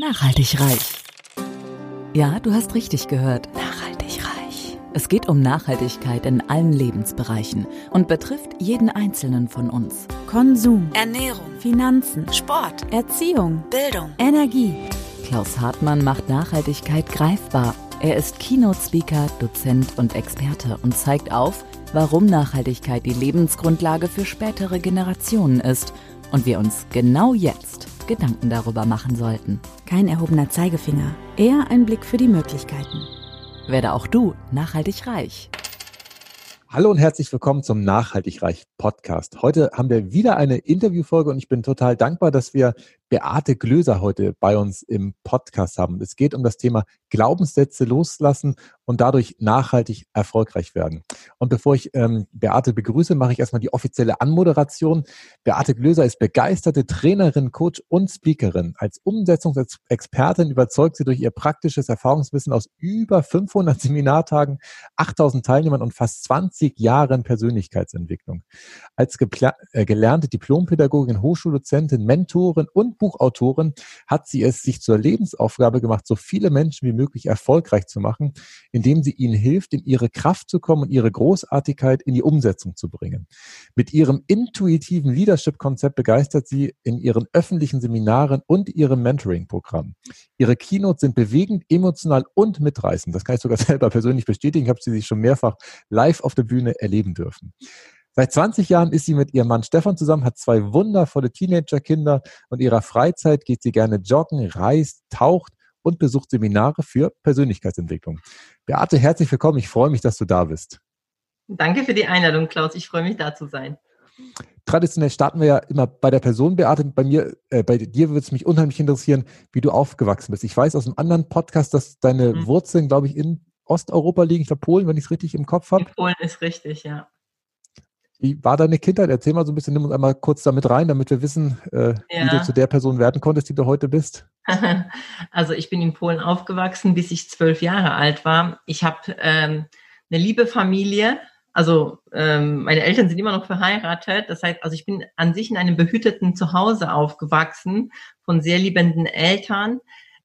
Nachhaltig reich. Ja, du hast richtig gehört. Nachhaltig reich. Es geht um Nachhaltigkeit in allen Lebensbereichen und betrifft jeden Einzelnen von uns. Konsum, Ernährung, Finanzen, Sport, Erziehung, Bildung. Energie. Klaus Hartmann macht Nachhaltigkeit greifbar. Er ist Keynote-Speaker, Dozent und Experte und zeigt auf, warum Nachhaltigkeit die Lebensgrundlage für spätere Generationen ist und wir uns genau jetzt Gedanken darüber machen sollten. Kein erhobener Zeigefinger, eher ein Blick für die Möglichkeiten. Werde auch du nachhaltig reich. Hallo und herzlich willkommen zum Nachhaltig Reich Podcast. Heute haben wir wieder eine Interviewfolge und ich bin total dankbar, dass wir Beate Glöser heute bei uns im Podcast haben. Es geht um das Thema Glaubenssätze loslassen und dadurch nachhaltig erfolgreich werden. Und bevor ich ähm, Beate begrüße, mache ich erstmal die offizielle Anmoderation. Beate Glöser ist begeisterte Trainerin, Coach und Speakerin. Als Umsetzungsexpertin überzeugt sie durch ihr praktisches Erfahrungswissen aus über 500 Seminartagen, 8000 Teilnehmern und fast 20 Jahren Persönlichkeitsentwicklung. Als äh, gelernte Diplompädagogin, Hochschuldozentin, Mentorin und Buchautorin hat sie es sich zur Lebensaufgabe gemacht, so viele Menschen wie möglich erfolgreich zu machen, indem sie ihnen hilft, in ihre Kraft zu kommen und ihre Großartigkeit in die Umsetzung zu bringen. Mit ihrem intuitiven Leadership-Konzept begeistert sie in ihren öffentlichen Seminaren und ihrem Mentoring-Programm. Ihre Keynotes sind bewegend, emotional und mitreißend. Das kann ich sogar selber persönlich bestätigen. Ich habe sie sich schon mehrfach live auf der Bühne erleben dürfen. Seit 20 Jahren ist sie mit ihrem Mann Stefan zusammen, hat zwei wundervolle Teenagerkinder und ihrer Freizeit geht sie gerne joggen, reist, taucht und besucht Seminare für Persönlichkeitsentwicklung. Beate, herzlich willkommen. Ich freue mich, dass du da bist. Danke für die Einladung, Klaus. Ich freue mich, da zu sein. Traditionell starten wir ja immer bei der Person, Beate. Bei mir, äh, bei dir würde es mich unheimlich interessieren, wie du aufgewachsen bist. Ich weiß aus einem anderen Podcast, dass deine mhm. Wurzeln, glaube ich, in Osteuropa liegen. Ich glaube Polen, wenn ich es richtig im Kopf habe. Polen ist richtig, ja. Wie war deine Kindheit? Erzähl mal so ein bisschen, nimm uns einmal kurz damit rein, damit wir wissen, äh, ja. wie du zu der Person werden konntest, die du heute bist. Also ich bin in Polen aufgewachsen, bis ich zwölf Jahre alt war. Ich habe ähm, eine liebe Familie. Also ähm, meine Eltern sind immer noch verheiratet. Das heißt, also ich bin an sich in einem behüteten Zuhause aufgewachsen von sehr liebenden Eltern,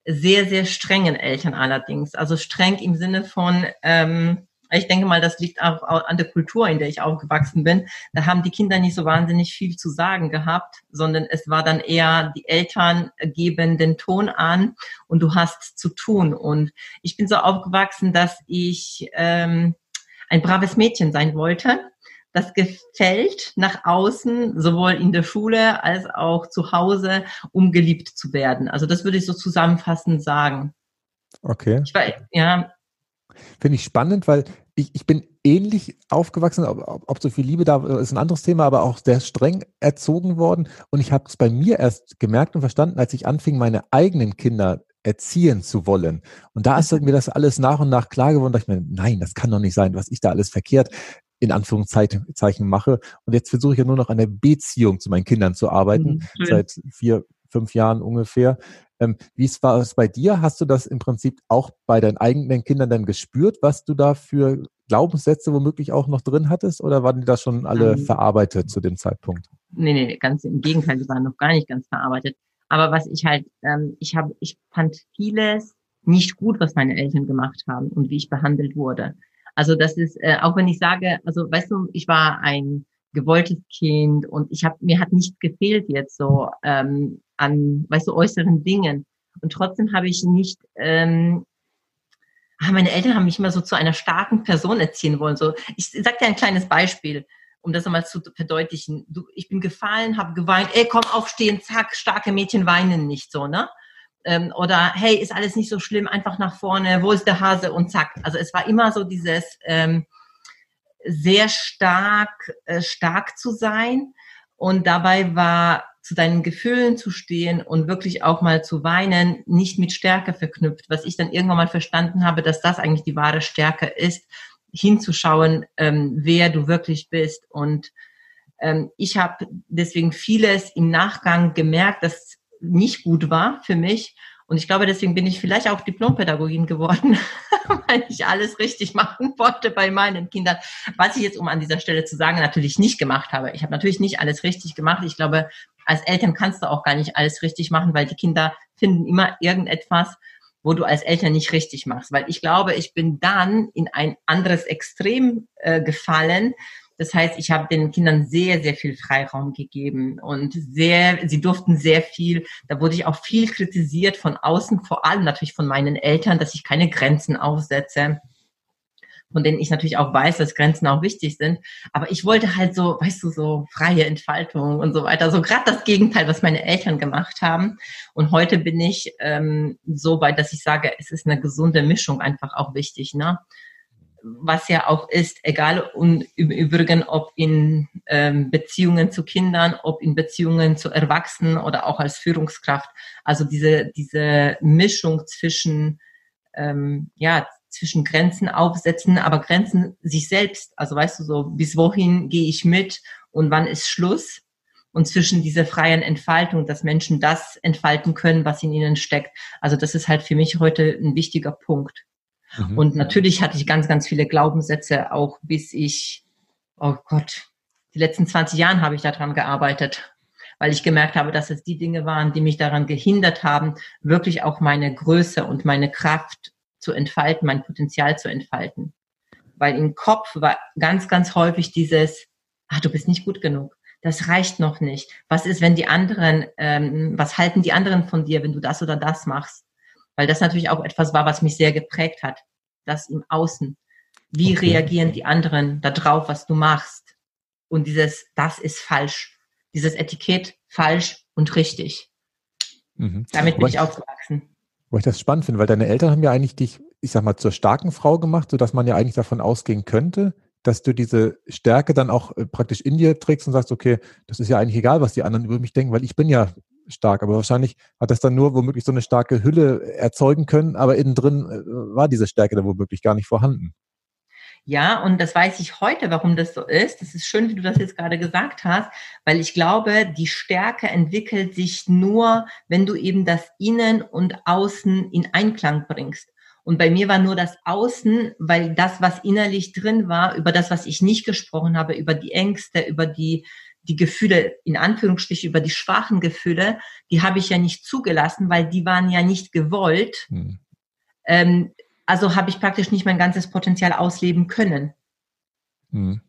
sehr sehr strengen Eltern allerdings. Also streng im Sinne von ähm, ich denke mal, das liegt auch an der Kultur, in der ich aufgewachsen bin. Da haben die Kinder nicht so wahnsinnig viel zu sagen gehabt, sondern es war dann eher, die Eltern geben den Ton an und du hast zu tun. Und ich bin so aufgewachsen, dass ich ähm, ein braves Mädchen sein wollte. Das gefällt nach außen, sowohl in der Schule als auch zu Hause, um geliebt zu werden. Also das würde ich so zusammenfassend sagen. Okay. Ich war, ja, Finde ich spannend, weil ich, ich bin ähnlich aufgewachsen, ob, ob so viel Liebe da ist ein anderes Thema, aber auch sehr streng erzogen worden. Und ich habe es bei mir erst gemerkt und verstanden, als ich anfing, meine eigenen Kinder erziehen zu wollen. Und da ist mir das alles nach und nach klar geworden, dass ich mir, nein, das kann doch nicht sein, was ich da alles verkehrt in Anführungszeichen mache. Und jetzt versuche ich ja nur noch an der Beziehung zu meinen Kindern zu arbeiten, mhm. seit vier, fünf Jahren ungefähr. Ähm, wie war es bei dir? Hast du das im Prinzip auch bei deinen eigenen Kindern dann gespürt, was du da für Glaubenssätze womöglich auch noch drin hattest? Oder waren die da schon alle ähm, verarbeitet zu dem Zeitpunkt? Nee, nee, ganz im Gegenteil, die waren noch gar nicht ganz verarbeitet. Aber was ich halt, ähm, ich habe, ich fand vieles nicht gut, was meine Eltern gemacht haben und wie ich behandelt wurde. Also das ist, äh, auch wenn ich sage, also weißt du, ich war ein gewolltes Kind und ich habe mir hat nichts gefehlt jetzt so ähm, an, weißt du, äußeren Dingen. Und trotzdem habe ich nicht, ähm, ah, meine Eltern haben mich immer so zu einer starken Person erziehen wollen. So, ich sag dir ein kleines Beispiel, um das einmal zu verdeutlichen. Du, ich bin gefallen, habe geweint, ey, komm aufstehen, zack, starke Mädchen weinen nicht so, ne? Ähm, oder hey, ist alles nicht so schlimm, einfach nach vorne, wo ist der Hase und zack. Also es war immer so dieses ähm, sehr stark, äh, stark zu sein. Und dabei war zu deinen Gefühlen zu stehen und wirklich auch mal zu weinen, nicht mit Stärke verknüpft. Was ich dann irgendwann mal verstanden habe, dass das eigentlich die wahre Stärke ist, hinzuschauen, ähm, wer du wirklich bist. Und ähm, ich habe deswegen vieles im Nachgang gemerkt, das nicht gut war für mich und ich glaube, deswegen bin ich vielleicht auch Diplompädagogin geworden, weil ich alles richtig machen wollte bei meinen Kindern. Was ich jetzt, um an dieser Stelle zu sagen, natürlich nicht gemacht habe. Ich habe natürlich nicht alles richtig gemacht. Ich glaube, als Eltern kannst du auch gar nicht alles richtig machen, weil die Kinder finden immer irgendetwas, wo du als Eltern nicht richtig machst. Weil ich glaube, ich bin dann in ein anderes Extrem äh, gefallen. Das heißt, ich habe den Kindern sehr, sehr viel Freiraum gegeben und sehr, sie durften sehr viel. Da wurde ich auch viel kritisiert von außen, vor allem natürlich von meinen Eltern, dass ich keine Grenzen aufsetze von denen ich natürlich auch weiß, dass Grenzen auch wichtig sind. Aber ich wollte halt so, weißt du, so freie Entfaltung und so weiter. So gerade das Gegenteil, was meine Eltern gemacht haben. Und heute bin ich ähm, so weit, dass ich sage, es ist eine gesunde Mischung einfach auch wichtig, ne? Was ja auch ist, egal und im Übrigen, ob in ähm, Beziehungen zu Kindern, ob in Beziehungen zu Erwachsenen oder auch als Führungskraft. Also diese, diese Mischung zwischen ähm, ja, zwischen Grenzen aufsetzen, aber Grenzen sich selbst. Also weißt du so, bis wohin gehe ich mit und wann ist Schluss? Und zwischen dieser freien Entfaltung, dass Menschen das entfalten können, was in ihnen steckt. Also das ist halt für mich heute ein wichtiger Punkt. Mhm. Und natürlich hatte ich ganz, ganz viele Glaubenssätze, auch bis ich, oh Gott, die letzten 20 Jahren habe ich daran gearbeitet weil ich gemerkt habe, dass es die Dinge waren, die mich daran gehindert haben, wirklich auch meine Größe und meine Kraft zu entfalten, mein Potenzial zu entfalten. Weil im Kopf war ganz, ganz häufig dieses, ach, du bist nicht gut genug. Das reicht noch nicht. Was ist, wenn die anderen, ähm, was halten die anderen von dir, wenn du das oder das machst? Weil das natürlich auch etwas war, was mich sehr geprägt hat. Das im Außen. Wie okay. reagieren die anderen darauf, was du machst? Und dieses, das ist falsch. Dieses Etikett falsch und richtig. Mhm. Damit bin Aber ich aufgewachsen. Wo ich das spannend finde, weil deine Eltern haben ja eigentlich dich, ich sag mal, zur starken Frau gemacht, sodass man ja eigentlich davon ausgehen könnte, dass du diese Stärke dann auch äh, praktisch in dir trägst und sagst, okay, das ist ja eigentlich egal, was die anderen über mich denken, weil ich bin ja stark. Aber wahrscheinlich hat das dann nur womöglich so eine starke Hülle erzeugen können, aber innen drin äh, war diese Stärke dann womöglich gar nicht vorhanden. Ja, und das weiß ich heute, warum das so ist. Das ist schön, wie du das jetzt gerade gesagt hast, weil ich glaube, die Stärke entwickelt sich nur, wenn du eben das Innen und Außen in Einklang bringst. Und bei mir war nur das Außen, weil das, was innerlich drin war, über das, was ich nicht gesprochen habe, über die Ängste, über die, die Gefühle, in Anführungsstrichen, über die schwachen Gefühle, die habe ich ja nicht zugelassen, weil die waren ja nicht gewollt. Hm. Ähm, also habe ich praktisch nicht mein ganzes Potenzial ausleben können. Hm.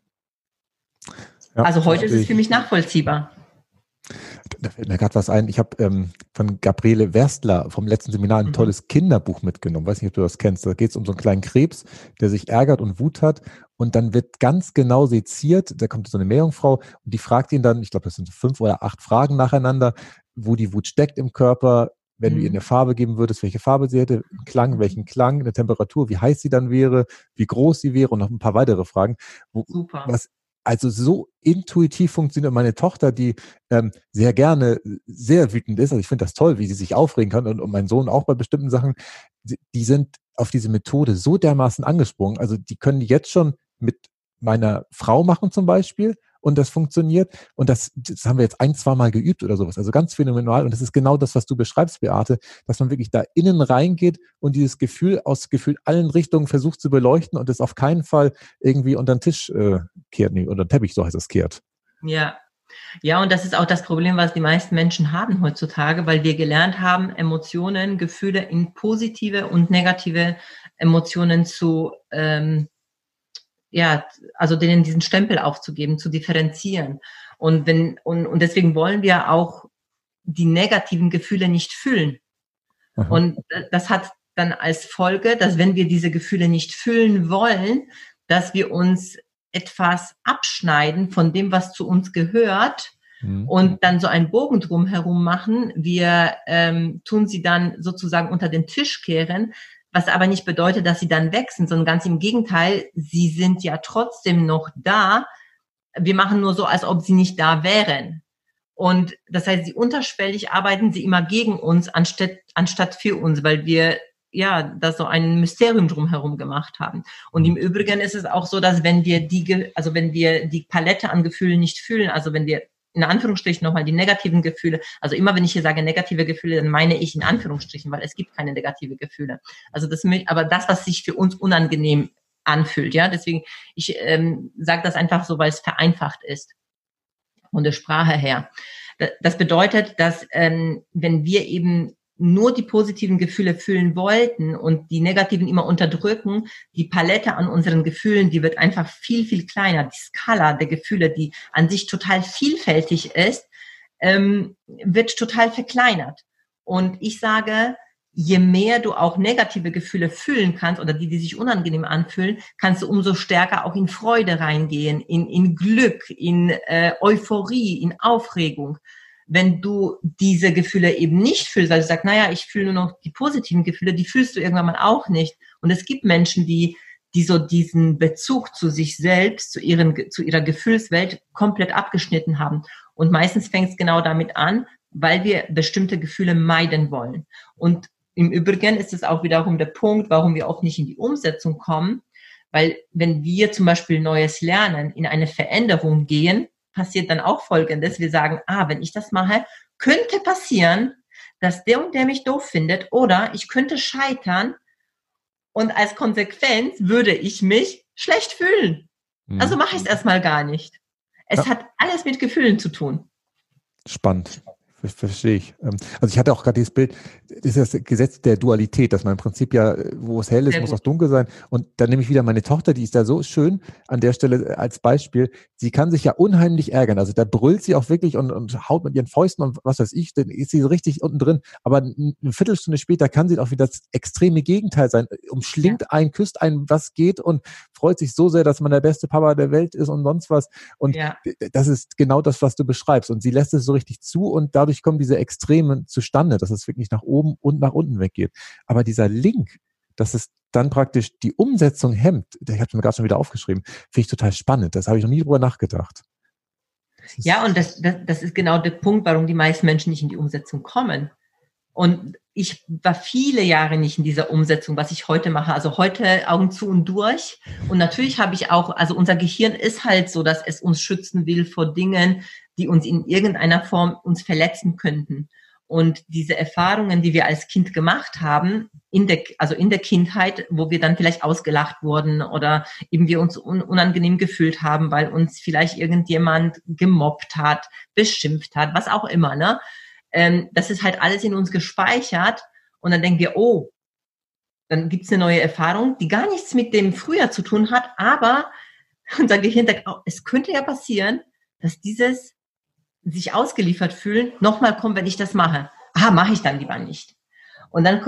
Ja, also heute ist es für mich nachvollziehbar. Da fällt mir gerade was ein. Ich habe ähm, von Gabriele Werstler vom letzten Seminar ein mhm. tolles Kinderbuch mitgenommen. Weiß nicht, ob du das kennst. Da geht es um so einen kleinen Krebs, der sich ärgert und Wut hat. Und dann wird ganz genau seziert. Da kommt so eine Meerjungfrau und die fragt ihn dann, ich glaube, das sind fünf oder acht Fragen nacheinander, wo die Wut steckt im Körper, wenn mhm. du ihr mhm. eine Farbe geben würdest, welche Farbe sie hätte, einen Klang, welchen Klang, eine Temperatur, wie heiß sie dann wäre, wie groß sie wäre und noch ein paar weitere Fragen. Wo, Super. Was also so intuitiv funktioniert. Meine Tochter, die ähm, sehr gerne sehr wütend ist, also ich finde das toll, wie sie sich aufregen kann und, und mein Sohn auch bei bestimmten Sachen, die sind auf diese Methode so dermaßen angesprungen. Also die können jetzt schon mit meiner Frau machen zum Beispiel und das funktioniert. Und das, das haben wir jetzt ein, zwei Mal geübt oder sowas. Also ganz phänomenal. Und das ist genau das, was du beschreibst, Beate, dass man wirklich da innen reingeht und dieses Gefühl aus Gefühl allen Richtungen versucht zu beleuchten und es auf keinen Fall irgendwie unter den Tisch äh, kehrt, nee, unter den Teppich, so heißt es, kehrt. Ja, ja, und das ist auch das Problem, was die meisten Menschen haben heutzutage, weil wir gelernt haben, Emotionen, Gefühle in positive und negative Emotionen zu ähm, ja, also denen diesen Stempel aufzugeben, zu differenzieren. Und wenn, und, und deswegen wollen wir auch die negativen Gefühle nicht fühlen. Aha. Und das hat dann als Folge, dass wenn wir diese Gefühle nicht fühlen wollen, dass wir uns etwas abschneiden von dem, was zu uns gehört mhm. und dann so einen Bogen drumherum machen. Wir ähm, tun sie dann sozusagen unter den Tisch kehren, was aber nicht bedeutet, dass sie dann wechseln, sondern ganz im Gegenteil, sie sind ja trotzdem noch da. Wir machen nur so, als ob sie nicht da wären. Und das heißt, sie unterschwellig arbeiten sie immer gegen uns, anstatt, anstatt für uns, weil wir ja da so ein Mysterium drumherum gemacht haben. Und im Übrigen ist es auch so, dass wenn wir die, also wenn wir die Palette an Gefühlen nicht fühlen, also wenn wir in Anführungsstrichen nochmal die negativen Gefühle. Also immer wenn ich hier sage negative Gefühle, dann meine ich in Anführungsstrichen, weil es gibt keine negative Gefühle. Also das, aber das, was sich für uns unangenehm anfühlt, ja, deswegen ich ähm, sage das einfach so, weil es vereinfacht ist von der Sprache her. Das bedeutet, dass ähm, wenn wir eben nur die positiven Gefühle fühlen wollten und die negativen immer unterdrücken, die Palette an unseren Gefühlen, die wird einfach viel, viel kleiner. Die Skala der Gefühle, die an sich total vielfältig ist, ähm, wird total verkleinert. Und ich sage, je mehr du auch negative Gefühle fühlen kannst oder die, die sich unangenehm anfühlen, kannst du umso stärker auch in Freude reingehen, in, in Glück, in äh, Euphorie, in Aufregung wenn du diese Gefühle eben nicht fühlst, weil du sagst, naja, ich fühle nur noch die positiven Gefühle, die fühlst du irgendwann mal auch nicht. Und es gibt Menschen, die, die so diesen Bezug zu sich selbst, zu, ihren, zu ihrer Gefühlswelt komplett abgeschnitten haben. Und meistens fängt es genau damit an, weil wir bestimmte Gefühle meiden wollen. Und im Übrigen ist es auch wiederum der Punkt, warum wir oft nicht in die Umsetzung kommen, weil wenn wir zum Beispiel Neues lernen, in eine Veränderung gehen, passiert dann auch Folgendes. Wir sagen, ah, wenn ich das mache, könnte passieren, dass der und der mich doof findet oder ich könnte scheitern und als Konsequenz würde ich mich schlecht fühlen. Mhm. Also mache ich es erstmal gar nicht. Es ja. hat alles mit Gefühlen zu tun. Spannend. Verstehe ich. Ähm, also ich hatte auch gerade dieses Bild, das ist das Gesetz der Dualität, dass man im Prinzip ja, wo es hell ist, Sehr muss gut. auch dunkel sein. Und dann nehme ich wieder meine Tochter, die ist da so schön an der Stelle als Beispiel. Sie kann sich ja unheimlich ärgern. Also da brüllt sie auch wirklich und, und haut mit ihren Fäusten und was weiß ich, dann ist sie richtig unten drin. Aber eine Viertelstunde später kann sie auch wieder das extreme Gegenteil sein. Umschlingt ja. einen, küsst einen, was geht und freut sich so sehr, dass man der beste Papa der Welt ist und sonst was. Und ja. das ist genau das, was du beschreibst. Und sie lässt es so richtig zu und dadurch kommen diese Extremen zustande, dass es wirklich nach oben und nach unten weggeht. Aber dieser Link, dass es dann praktisch die Umsetzung hemmt, habe es mir gerade schon wieder aufgeschrieben, finde ich total spannend. Das habe ich noch nie drüber nachgedacht. Ja, und das, das, das ist genau der Punkt, warum die meisten Menschen nicht in die Umsetzung kommen. Und ich war viele Jahre nicht in dieser Umsetzung, was ich heute mache. Also heute Augen zu und durch. Und natürlich habe ich auch, also unser Gehirn ist halt so, dass es uns schützen will vor Dingen, die uns in irgendeiner Form uns verletzen könnten. Und diese Erfahrungen, die wir als Kind gemacht haben, in der, also in der Kindheit, wo wir dann vielleicht ausgelacht wurden oder eben wir uns un unangenehm gefühlt haben, weil uns vielleicht irgendjemand gemobbt hat, beschimpft hat, was auch immer, ne? Ähm, das ist halt alles in uns gespeichert und dann denken wir, oh, dann gibt's eine neue Erfahrung, die gar nichts mit dem früher zu tun hat, aber unser Gehirn denkt, oh, es könnte ja passieren, dass dieses sich ausgeliefert fühlen, nochmal kommen, wenn ich das mache. Aha, mache ich dann lieber nicht. Und dann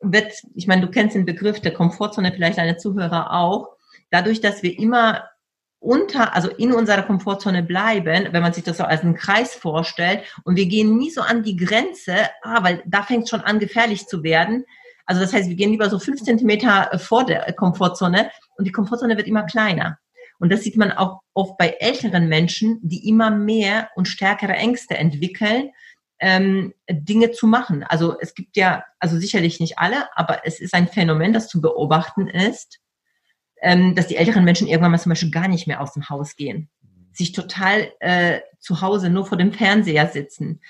wird, ich meine, du kennst den Begriff der Komfortzone, vielleicht deine Zuhörer auch, dadurch, dass wir immer unter, also in unserer Komfortzone bleiben, wenn man sich das so als einen Kreis vorstellt und wir gehen nie so an die Grenze, ah, weil da fängt es schon an, gefährlich zu werden. Also das heißt, wir gehen lieber so fünf Zentimeter vor der Komfortzone und die Komfortzone wird immer kleiner. Und das sieht man auch oft bei älteren Menschen, die immer mehr und stärkere Ängste entwickeln, ähm, Dinge zu machen. Also es gibt ja, also sicherlich nicht alle, aber es ist ein Phänomen, das zu beobachten ist, ähm, dass die älteren Menschen irgendwann mal zum Beispiel gar nicht mehr aus dem Haus gehen, sich total äh, zu Hause nur vor dem Fernseher sitzen.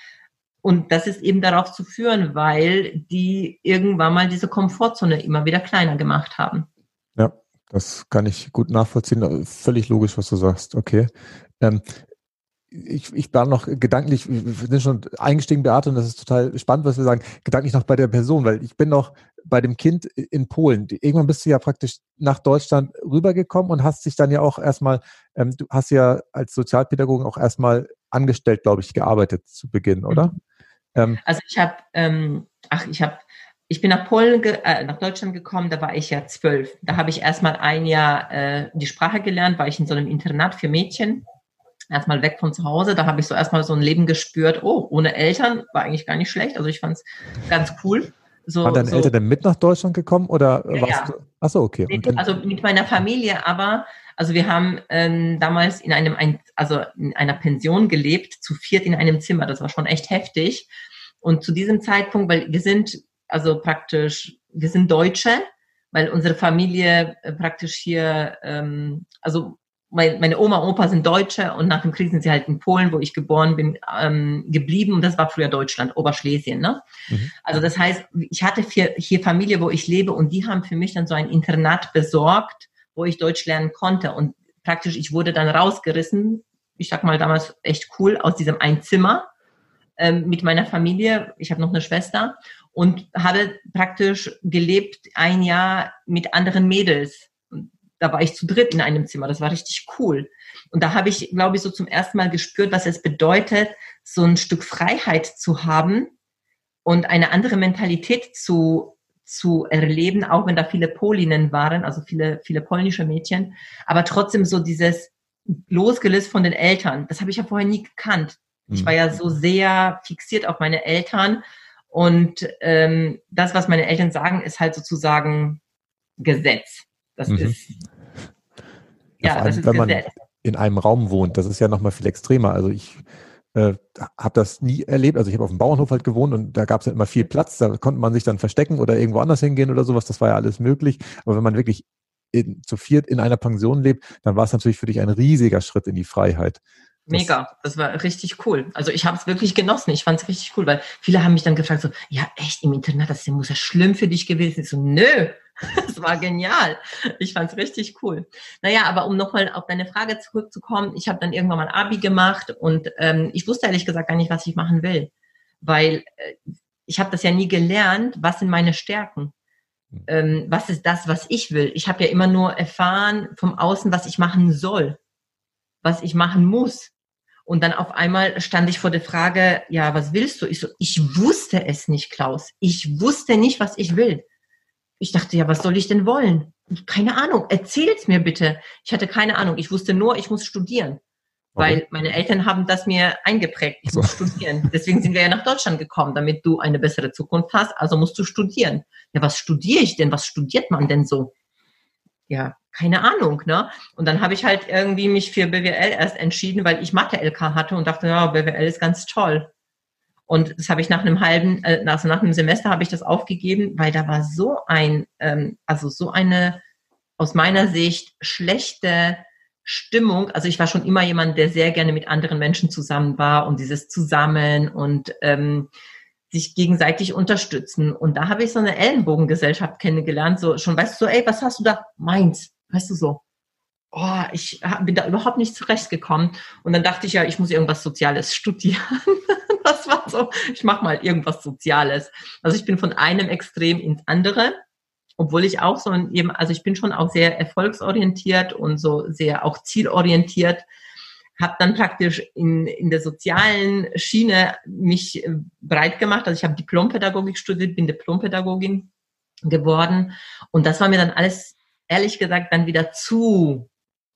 Und das ist eben darauf zu führen, weil die irgendwann mal diese Komfortzone immer wieder kleiner gemacht haben. Das kann ich gut nachvollziehen. Völlig logisch, was du sagst. Okay. Ähm, ich, ich war noch gedanklich, wir sind schon eingestiegen, Beate, und das ist total spannend, was wir sagen, gedanklich noch bei der Person, weil ich bin noch bei dem Kind in Polen. Irgendwann bist du ja praktisch nach Deutschland rübergekommen und hast dich dann ja auch erstmal, ähm, du hast ja als Sozialpädagogin auch erstmal angestellt, glaube ich, gearbeitet zu Beginn, oder? Mhm. Ähm, also ich habe, ähm, ach, ich habe ich bin nach Polen, äh, nach Deutschland gekommen, da war ich ja zwölf. Da habe ich erstmal ein Jahr äh, die Sprache gelernt, war ich in so einem Internat für Mädchen. Erstmal weg von zu Hause, da habe ich so erstmal so ein Leben gespürt, oh, ohne Eltern war eigentlich gar nicht schlecht. Also ich fand es ganz cool. So, Waren deine so, Eltern denn mit nach Deutschland gekommen oder ja, warst ja. du? Achso, okay. Mit, also mit meiner Familie, aber also wir haben ähm, damals in einem, ein, also in einer Pension gelebt, zu viert in einem Zimmer. Das war schon echt heftig. Und zu diesem Zeitpunkt, weil wir sind also praktisch, wir sind Deutsche, weil unsere Familie äh, praktisch hier, ähm, also mein, meine Oma und Opa sind Deutsche und nach dem Krieg sind sie halt in Polen, wo ich geboren bin, ähm, geblieben. Und das war früher Deutschland, Oberschlesien. Ne? Mhm. Also das heißt, ich hatte hier, hier Familie, wo ich lebe und die haben für mich dann so ein Internat besorgt, wo ich Deutsch lernen konnte. Und praktisch, ich wurde dann rausgerissen, ich sag mal damals echt cool, aus diesem Einzimmer ähm, mit meiner Familie. Ich habe noch eine Schwester und habe praktisch gelebt ein Jahr mit anderen Mädels. Da war ich zu dritt in einem Zimmer. Das war richtig cool. Und da habe ich, glaube ich, so zum ersten Mal gespürt, was es bedeutet, so ein Stück Freiheit zu haben und eine andere Mentalität zu zu erleben, auch wenn da viele Polinnen waren, also viele, viele polnische Mädchen, aber trotzdem so dieses losgelöst von den Eltern. Das habe ich ja vorher nie gekannt. Ich war ja mhm. so sehr fixiert auf meine Eltern und ähm, das, was meine Eltern sagen, ist halt sozusagen Gesetz. Das mhm. ist ja, ja das ist wenn Gesetz. man in einem Raum wohnt, das ist ja noch mal viel extremer. Also ich äh, habe das nie erlebt. Also ich habe auf dem Bauernhof halt gewohnt und da gab es halt immer viel Platz. Da konnte man sich dann verstecken oder irgendwo anders hingehen oder sowas. Das war ja alles möglich. Aber wenn man wirklich in, zu viert in einer Pension lebt, dann war es natürlich für dich ein riesiger Schritt in die Freiheit. Mega, das war richtig cool. Also ich habe es wirklich genossen. Ich fand es richtig cool, weil viele haben mich dann gefragt so, ja echt im Internat, das muss ja schlimm für dich gewesen sein. So, nö, das war genial. Ich fand es richtig cool. Naja, aber um nochmal auf deine Frage zurückzukommen, ich habe dann irgendwann mal Abi gemacht und ähm, ich wusste ehrlich gesagt gar nicht, was ich machen will, weil äh, ich habe das ja nie gelernt, was sind meine Stärken. Hm. Ähm, was ist das, was ich will? Ich habe ja immer nur erfahren vom Außen, was ich machen soll, was ich machen muss. Und dann auf einmal stand ich vor der Frage, ja, was willst du? Ich so, ich wusste es nicht, Klaus. Ich wusste nicht, was ich will. Ich dachte, ja, was soll ich denn wollen? Keine Ahnung, erzähl's mir bitte. Ich hatte keine Ahnung. Ich wusste nur, ich muss studieren. Weil meine Eltern haben das mir eingeprägt. Ich so. muss studieren. Deswegen sind wir ja nach Deutschland gekommen, damit du eine bessere Zukunft hast. Also musst du studieren. Ja, was studiere ich denn? Was studiert man denn so? Ja, keine Ahnung, ne? Und dann habe ich halt irgendwie mich für BWL erst entschieden, weil ich Mathe-LK hatte und dachte, ja, BWL ist ganz toll. Und das habe ich nach einem halben, äh, also nach einem Semester habe ich das aufgegeben, weil da war so ein, ähm, also so eine aus meiner Sicht schlechte Stimmung. Also ich war schon immer jemand, der sehr gerne mit anderen Menschen zusammen war und dieses Zusammen und ähm, sich gegenseitig unterstützen. Und da habe ich so eine Ellenbogengesellschaft kennengelernt. So schon, weißt du, so, ey, was hast du da? Meins. Weißt du so. Oh, ich bin da überhaupt nicht zurechtgekommen. Und dann dachte ich ja, ich muss irgendwas Soziales studieren. das war so, ich mache mal irgendwas Soziales. Also ich bin von einem Extrem ins andere, obwohl ich auch so eben, also ich bin schon auch sehr erfolgsorientiert und so sehr auch zielorientiert. Habe dann praktisch in, in der sozialen Schiene mich äh, breit gemacht. Also ich habe Diplompädagogik studiert, bin Diplompädagogin geworden. Und das war mir dann alles, ehrlich gesagt, dann wieder zu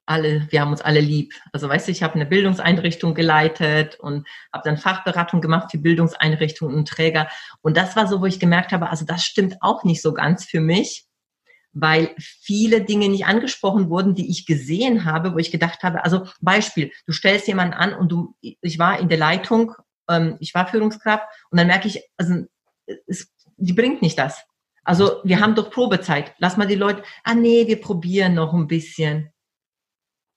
alle, wir haben uns alle lieb. Also weißt du, ich habe eine Bildungseinrichtung geleitet und habe dann Fachberatung gemacht für Bildungseinrichtungen und Träger. Und das war so, wo ich gemerkt habe, also das stimmt auch nicht so ganz für mich, weil viele Dinge nicht angesprochen wurden, die ich gesehen habe, wo ich gedacht habe, also Beispiel, du stellst jemanden an und du, ich war in der Leitung, ähm, ich war Führungskraft und dann merke ich, also es, die bringt nicht das. Also wir haben doch Probezeit. Lass mal die Leute, ah nee, wir probieren noch ein bisschen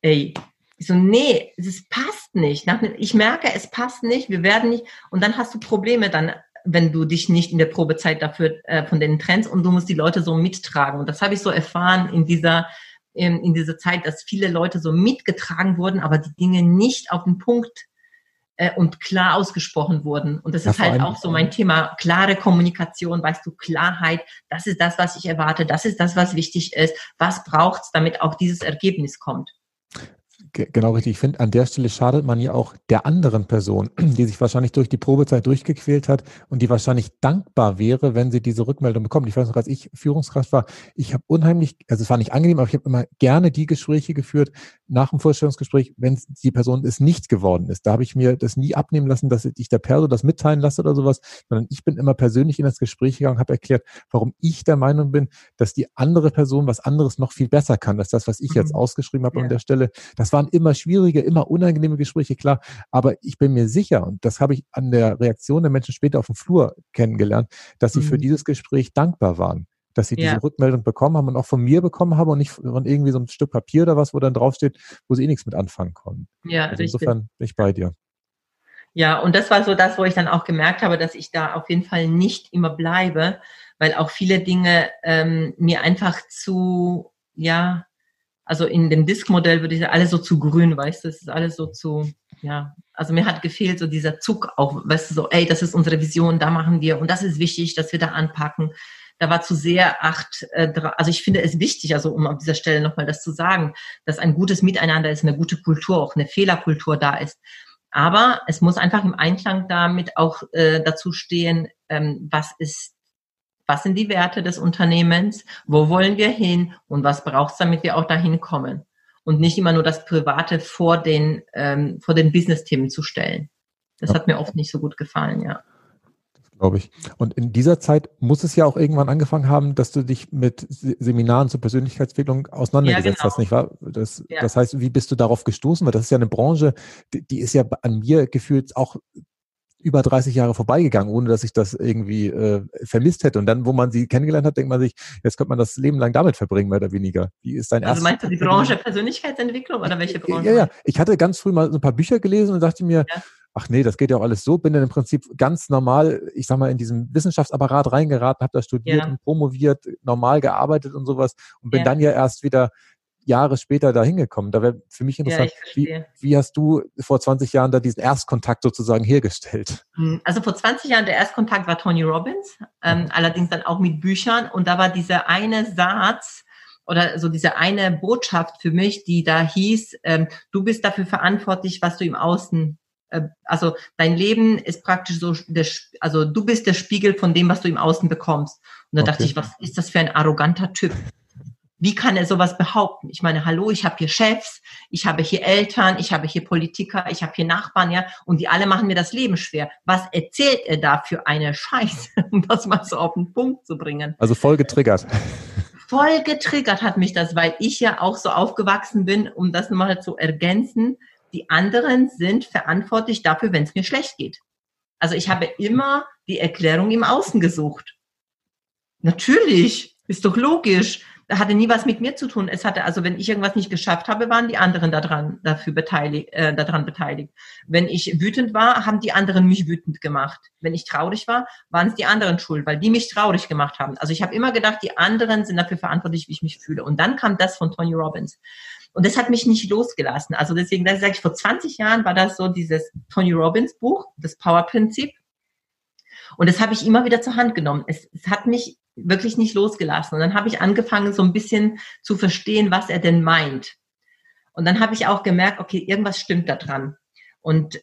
ey, ich so, nee, es passt nicht. Ich merke, es passt nicht, wir werden nicht. Und dann hast du Probleme dann, wenn du dich nicht in der Probezeit dafür äh, von den Trends und du musst die Leute so mittragen. Und das habe ich so erfahren in dieser in, in dieser Zeit, dass viele Leute so mitgetragen wurden, aber die Dinge nicht auf den Punkt und klar ausgesprochen wurden. Und das ja, ist halt auch so mein Thema, klare Kommunikation, weißt du, Klarheit, das ist das, was ich erwarte, das ist das, was wichtig ist, was braucht's, damit auch dieses Ergebnis kommt. Genau richtig. Ich finde, an der Stelle schadet man ja auch der anderen Person, die sich wahrscheinlich durch die Probezeit durchgequält hat und die wahrscheinlich dankbar wäre, wenn sie diese Rückmeldung bekommt. Ich weiß noch, als ich Führungskraft war, ich habe unheimlich, also es war nicht angenehm, aber ich habe immer gerne die Gespräche geführt nach dem Vorstellungsgespräch, wenn die Person es nicht geworden ist. Da habe ich mir das nie abnehmen lassen, dass ich der Perso das mitteilen lasse oder sowas, sondern ich bin immer persönlich in das Gespräch gegangen, habe erklärt, warum ich der Meinung bin, dass die andere Person was anderes noch viel besser kann, als das, was ich jetzt mhm. ausgeschrieben habe ja. an der Stelle. Das war waren immer schwierige, immer unangenehme Gespräche, klar. Aber ich bin mir sicher, und das habe ich an der Reaktion der Menschen später auf dem Flur kennengelernt, dass sie mhm. für dieses Gespräch dankbar waren dass sie ja. diese Rückmeldung bekommen haben und auch von mir bekommen haben und nicht von irgendwie so ein Stück Papier oder was, wo dann draufsteht, wo sie eh nichts mit anfangen konnten. Ja, also insofern bin ich bei dir. Ja, und das war so das, wo ich dann auch gemerkt habe, dass ich da auf jeden Fall nicht immer bleibe, weil auch viele Dinge ähm, mir einfach zu, ja, also in dem Disk-Modell würde ich sagen, alles so zu grün, weißt du, es ist alles so zu, ja, also mir hat gefehlt so dieser Zug auch, weißt du, so, ey, das ist unsere Vision, da machen wir und das ist wichtig, dass wir da anpacken. Da war zu sehr acht, äh, also ich finde es wichtig, also um an dieser Stelle nochmal das zu sagen, dass ein gutes Miteinander ist, eine gute Kultur, auch eine Fehlerkultur da ist. Aber es muss einfach im Einklang damit auch äh, dazu stehen, ähm, was ist, was sind die Werte des Unternehmens, wo wollen wir hin und was braucht es, damit wir auch dahin kommen. Und nicht immer nur das Private vor den, ähm, vor den Business-Themen zu stellen. Das ja. hat mir oft nicht so gut gefallen, ja glaube ich. Und in dieser Zeit muss es ja auch irgendwann angefangen haben, dass du dich mit Seminaren zur Persönlichkeitsentwicklung auseinandergesetzt ja, genau. hast, nicht wahr? Das, ja. das heißt, wie bist du darauf gestoßen? Weil das ist ja eine Branche, die, die ist ja an mir gefühlt auch über 30 Jahre vorbeigegangen, ohne dass ich das irgendwie äh, vermisst hätte. Und dann, wo man sie kennengelernt hat, denkt man sich, jetzt könnte man das Leben lang damit verbringen, mehr oder weniger. Wie ist dein Also meinst du die Branche Persönlichkeitsentwicklung oder welche Branche? Ja, ja. Ich hatte ganz früh mal so ein paar Bücher gelesen und dachte mir, ja ach nee, das geht ja auch alles so, bin dann im Prinzip ganz normal, ich sag mal, in diesen Wissenschaftsapparat reingeraten, habe da studiert ja. und promoviert, normal gearbeitet und sowas und bin ja. dann ja erst wieder Jahre später da hingekommen. Da wäre für mich interessant, ja, wie, wie hast du vor 20 Jahren da diesen Erstkontakt sozusagen hergestellt? Hm, also vor 20 Jahren der Erstkontakt war Tony Robbins, ähm, mhm. allerdings dann auch mit Büchern und da war dieser eine Satz, oder so diese eine Botschaft für mich, die da hieß, ähm, du bist dafür verantwortlich, was du im Außen äh, also dein Leben ist praktisch so, der, also du bist der Spiegel von dem, was du im Außen bekommst. Und da okay. dachte ich, was ist das für ein arroganter Typ? Wie kann er sowas behaupten? Ich meine, hallo, ich habe hier Chefs, ich habe hier Eltern, ich habe hier Politiker, ich habe hier Nachbarn, ja, und die alle machen mir das Leben schwer. Was erzählt er da für eine Scheiße, um das mal so auf den Punkt zu bringen? Also voll getriggert. Voll getriggert hat mich das, weil ich ja auch so aufgewachsen bin, um das mal zu ergänzen, die anderen sind verantwortlich dafür, wenn es mir schlecht geht. Also ich habe immer die Erklärung im Außen gesucht. Natürlich, ist doch logisch. Hatte nie was mit mir zu tun. Es hatte also, wenn ich irgendwas nicht geschafft habe, waren die anderen daran dafür beteiligt, äh, daran beteiligt. Wenn ich wütend war, haben die anderen mich wütend gemacht. Wenn ich traurig war, waren es die anderen schuld, weil die mich traurig gemacht haben. Also ich habe immer gedacht, die anderen sind dafür verantwortlich, wie ich mich fühle. Und dann kam das von Tony Robbins. Und das hat mich nicht losgelassen. Also deswegen, das sage ich, vor 20 Jahren war das so dieses Tony Robbins Buch, das Power-Prinzip. Und das habe ich immer wieder zur Hand genommen. Es, es hat mich wirklich nicht losgelassen. Und dann habe ich angefangen, so ein bisschen zu verstehen, was er denn meint. Und dann habe ich auch gemerkt, okay, irgendwas stimmt da dran. Und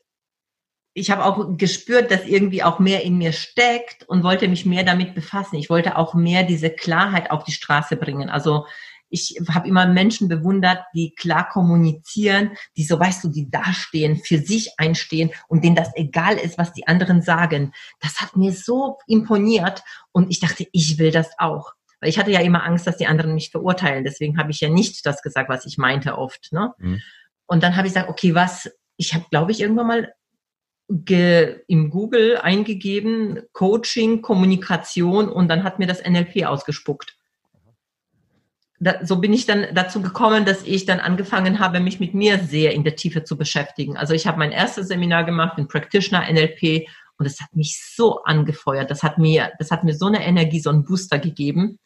ich habe auch gespürt, dass irgendwie auch mehr in mir steckt und wollte mich mehr damit befassen. Ich wollte auch mehr diese Klarheit auf die Straße bringen. Also ich habe immer Menschen bewundert, die klar kommunizieren, die so, weißt du, die dastehen, für sich einstehen und denen das egal ist, was die anderen sagen. Das hat mir so imponiert und ich dachte, ich will das auch. Weil ich hatte ja immer Angst, dass die anderen mich verurteilen. Deswegen habe ich ja nicht das gesagt, was ich meinte oft. Ne? Mhm. Und dann habe ich gesagt, okay, was, ich habe, glaube ich, irgendwann mal im Google eingegeben, Coaching, Kommunikation und dann hat mir das NLP ausgespuckt da, so bin ich dann dazu gekommen, dass ich dann angefangen habe, mich mit mir sehr in der Tiefe zu beschäftigen. Also ich habe mein erstes Seminar gemacht in Practitioner NLP und es hat mich so angefeuert. Das hat mir, das hat mir so eine Energie, so einen Booster gegeben.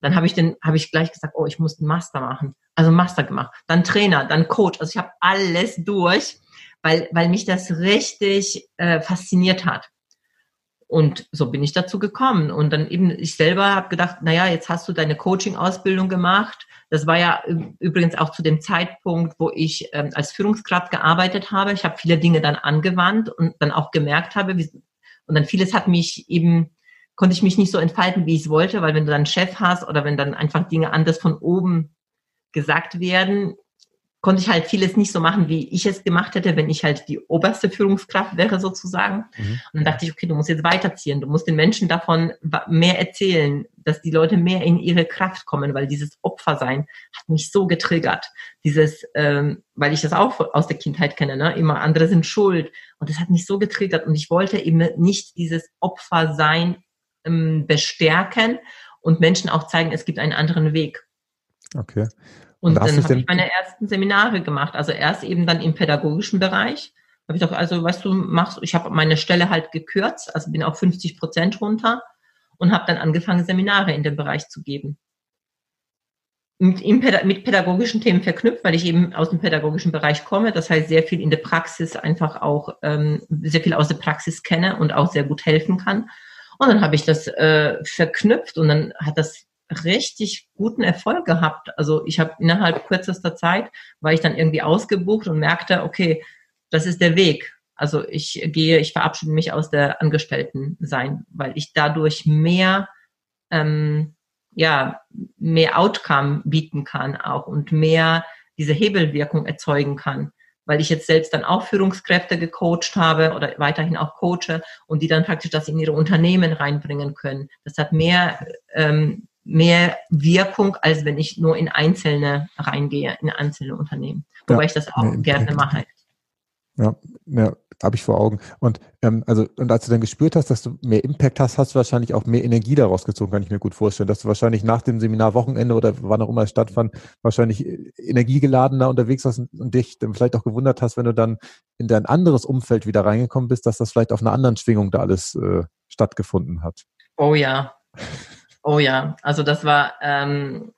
Dann habe ich den, habe ich gleich gesagt, oh, ich muss einen Master machen. Also Master gemacht, dann Trainer, dann Coach. Also ich habe alles durch, weil, weil mich das richtig äh, fasziniert hat. Und so bin ich dazu gekommen. Und dann eben, ich selber habe gedacht, naja, jetzt hast du deine Coaching-Ausbildung gemacht. Das war ja übrigens auch zu dem Zeitpunkt, wo ich ähm, als Führungskraft gearbeitet habe. Ich habe viele Dinge dann angewandt und dann auch gemerkt habe, wie, und dann vieles hat mich eben, konnte ich mich nicht so entfalten, wie ich es wollte, weil wenn du dann Chef hast oder wenn dann einfach Dinge anders von oben gesagt werden, konnte ich halt vieles nicht so machen, wie ich es gemacht hätte, wenn ich halt die oberste Führungskraft wäre sozusagen. Mhm. Und dann dachte ich, okay, du musst jetzt weiterziehen, du musst den Menschen davon mehr erzählen, dass die Leute mehr in ihre Kraft kommen, weil dieses Opfersein hat mich so getriggert. Dieses, ähm, weil ich das auch aus der Kindheit kenne, ne? immer andere sind schuld. Und das hat mich so getriggert und ich wollte eben nicht dieses Opfersein ähm, bestärken und Menschen auch zeigen, es gibt einen anderen Weg. Okay. Und, und dann habe ich meine ersten Seminare gemacht. Also erst eben dann im pädagogischen Bereich. Habe ich doch, also was du machst, ich habe meine Stelle halt gekürzt, also bin auf 50 Prozent runter und habe dann angefangen, Seminare in dem Bereich zu geben. mit, mit pädagogischen Themen verknüpft, weil ich eben aus dem pädagogischen Bereich komme. Das heißt, sehr viel in der Praxis einfach auch, ähm, sehr viel aus der Praxis kenne und auch sehr gut helfen kann. Und dann habe ich das äh, verknüpft und dann hat das richtig guten Erfolg gehabt. Also ich habe innerhalb kürzester Zeit, war ich dann irgendwie ausgebucht und merkte, okay, das ist der Weg. Also ich gehe, ich verabschiede mich aus der Angestellten sein, weil ich dadurch mehr, ähm, ja, mehr Outcome bieten kann auch und mehr diese Hebelwirkung erzeugen kann weil ich jetzt selbst dann auch Führungskräfte gecoacht habe oder weiterhin auch coache und die dann praktisch das in ihre Unternehmen reinbringen können. Das hat mehr, ähm, mehr Wirkung, als wenn ich nur in einzelne reingehe, in einzelne Unternehmen. Wobei ja, ich das auch nee, gerne mache. Ja, ja habe ich vor Augen. Und ähm, also, und als du dann gespürt hast, dass du mehr Impact hast, hast du wahrscheinlich auch mehr Energie daraus gezogen, kann ich mir gut vorstellen. Dass du wahrscheinlich nach dem Seminar Wochenende oder wann auch immer es stattfand, wahrscheinlich äh, energiegeladener unterwegs warst und dich dann vielleicht auch gewundert hast, wenn du dann in dein anderes Umfeld wieder reingekommen bist, dass das vielleicht auf einer anderen Schwingung da alles äh, stattgefunden hat. Oh ja. Oh ja. Also das war, ähm,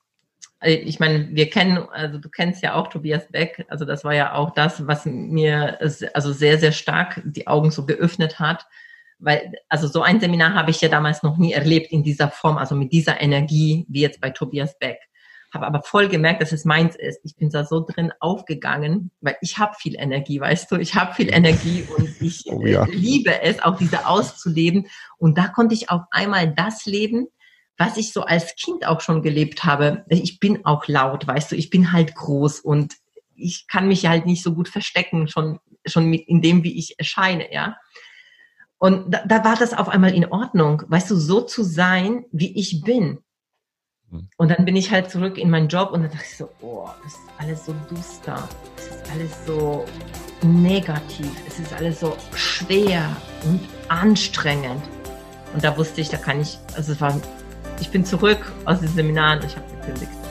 äh, ich meine, wir kennen, also du kennst ja auch Tobias Beck, also das war ja auch das, was mir also sehr, sehr stark die Augen so geöffnet hat, weil, also so ein Seminar habe ich ja damals noch nie erlebt in dieser Form, also mit dieser Energie, wie jetzt bei Tobias Beck. Habe aber voll gemerkt, dass es meins ist. Ich bin da so drin aufgegangen, weil ich habe viel Energie, weißt du, ich habe viel Energie und ich oh ja. liebe es, auch diese auszuleben. Und da konnte ich auf einmal das leben, was ich so als Kind auch schon gelebt habe. Ich bin auch laut, weißt du, ich bin halt groß und ich kann mich halt nicht so gut verstecken, schon, schon mit in dem, wie ich erscheine, ja. Und da, da war das auf einmal in Ordnung, weißt du, so zu sein, wie ich bin. Hm. Und dann bin ich halt zurück in meinen Job und dann dachte ich so, oh, das ist alles so duster, es ist alles so negativ, es ist alles so schwer und anstrengend. Und da wusste ich, da kann ich, also es war ich bin zurück aus den Seminaren ich habe gekündigt.